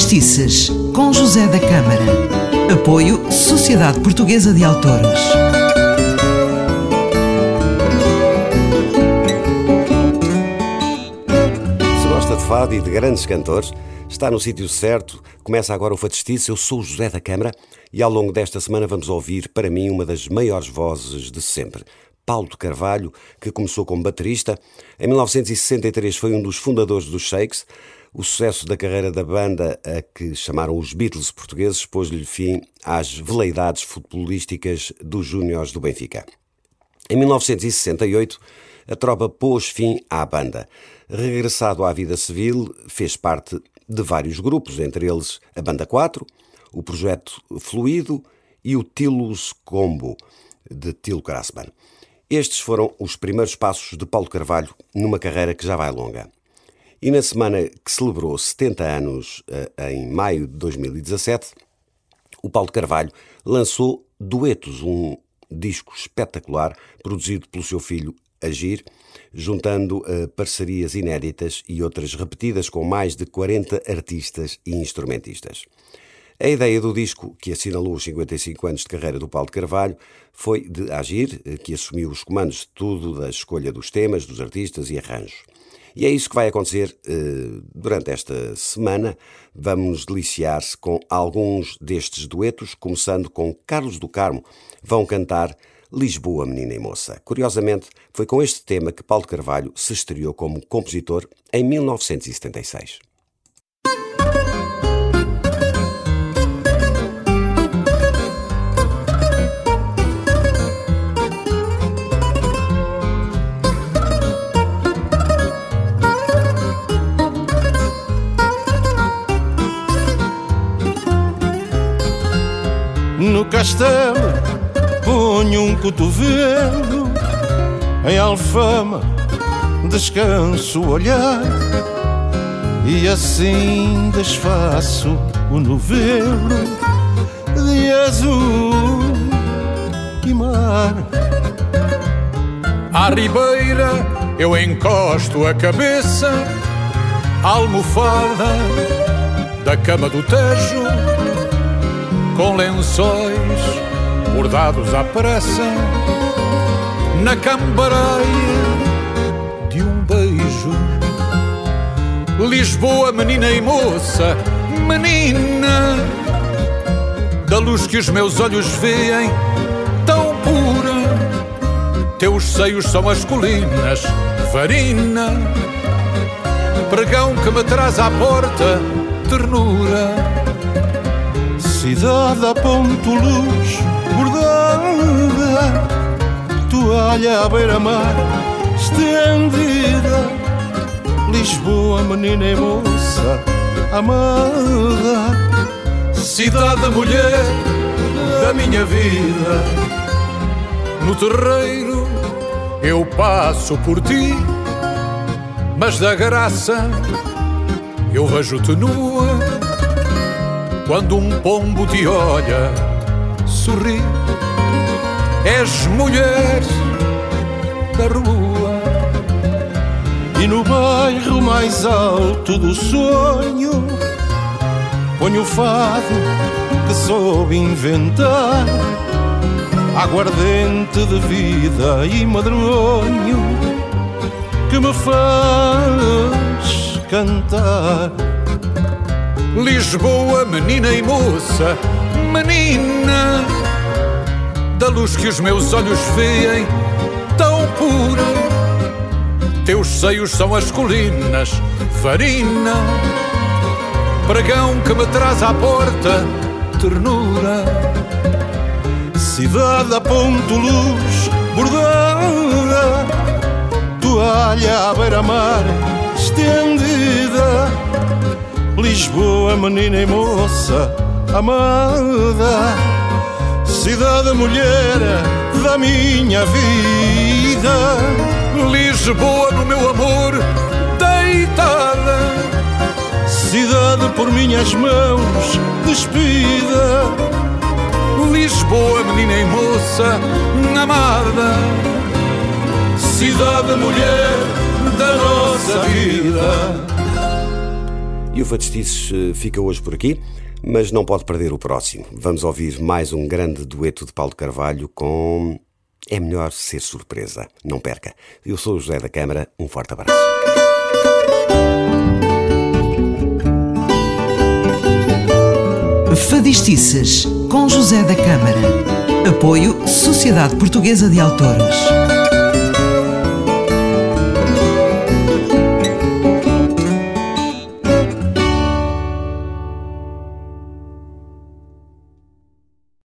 Justiças, com José da Câmara. Apoio Sociedade Portuguesa de Autores. Se gosta de fado e de grandes cantores, está no sítio certo. Começa agora o Fadestice. Eu sou José da Câmara e ao longo desta semana vamos ouvir, para mim, uma das maiores vozes de sempre. Paulo de Carvalho, que começou como baterista. Em 1963 foi um dos fundadores dos Shakes. O sucesso da carreira da banda, a que chamaram os Beatles portugueses, pôs-lhe fim às veleidades futebolísticas dos Júniores do Benfica. Em 1968, a tropa pôs fim à banda. Regressado à vida civil, fez parte de vários grupos, entre eles a Banda 4, o Projeto Fluido e o Tilos Combo, de Tilo Krasman. Estes foram os primeiros passos de Paulo Carvalho numa carreira que já vai longa. E na semana que celebrou 70 anos, eh, em maio de 2017, o Paulo Carvalho lançou Duetos, um disco espetacular produzido pelo seu filho Agir, juntando uh, parcerias inéditas e outras repetidas com mais de 40 artistas e instrumentistas. A ideia do disco, que assinalou os 55 anos de carreira do Paulo de Carvalho, foi de Agir, eh, que assumiu os comandos de tudo, da escolha dos temas, dos artistas e arranjos. E é isso que vai acontecer uh, durante esta semana. Vamos deliciar-se com alguns destes duetos, começando com Carlos do Carmo. Vão cantar Lisboa, Menina e Moça. Curiosamente, foi com este tema que Paulo Carvalho se estreou como compositor em 1976. No castelo ponho um cotovelo em alfama descanso o olhar e assim desfaço o novelo de azul e mar. À ribeira eu encosto a cabeça, almofada da cama do Tejo com lençóis bordados à pressa na cambaraia de um beijo. Lisboa, menina e moça, menina, da luz que os meus olhos veem, tão pura. Teus seios são as colinas, varina, pregão que me traz à porta, ternura cidade a ponto luz bordada, toalha à beira-mar estendida, Lisboa, menina e moça amada, cidade mulher da minha vida. No terreiro eu passo por ti, mas da graça eu vejo-te nua quando um pombo te olha, sorri. És mulher da rua. E no bairro mais alto do sonho, ponho o fado que soube inventar. Aguardente de vida e madronho que me faz cantar. Lisboa, menina e moça, menina, da luz que os meus olhos veem, tão pura. Teus seios são as colinas, farina, pregão que me traz à porta, ternura. Cidade a ponto luz, bordada, toalha à beira-mar, estendida Lisboa, menina e moça amada, cidade mulher da minha vida. Lisboa, no meu amor, deitada. Cidade por minhas mãos despida. Lisboa, menina e moça amada. Cidade mulher da nossa vida E o Fadistices eh, fica hoje por aqui, mas não pode perder o próximo. Vamos ouvir mais um grande dueto de Paulo Carvalho com É Melhor Ser Surpresa. Não perca. Eu sou o José da Câmara, um forte abraço. Fadistices com José da Câmara. Apoio Sociedade Portuguesa de Autores.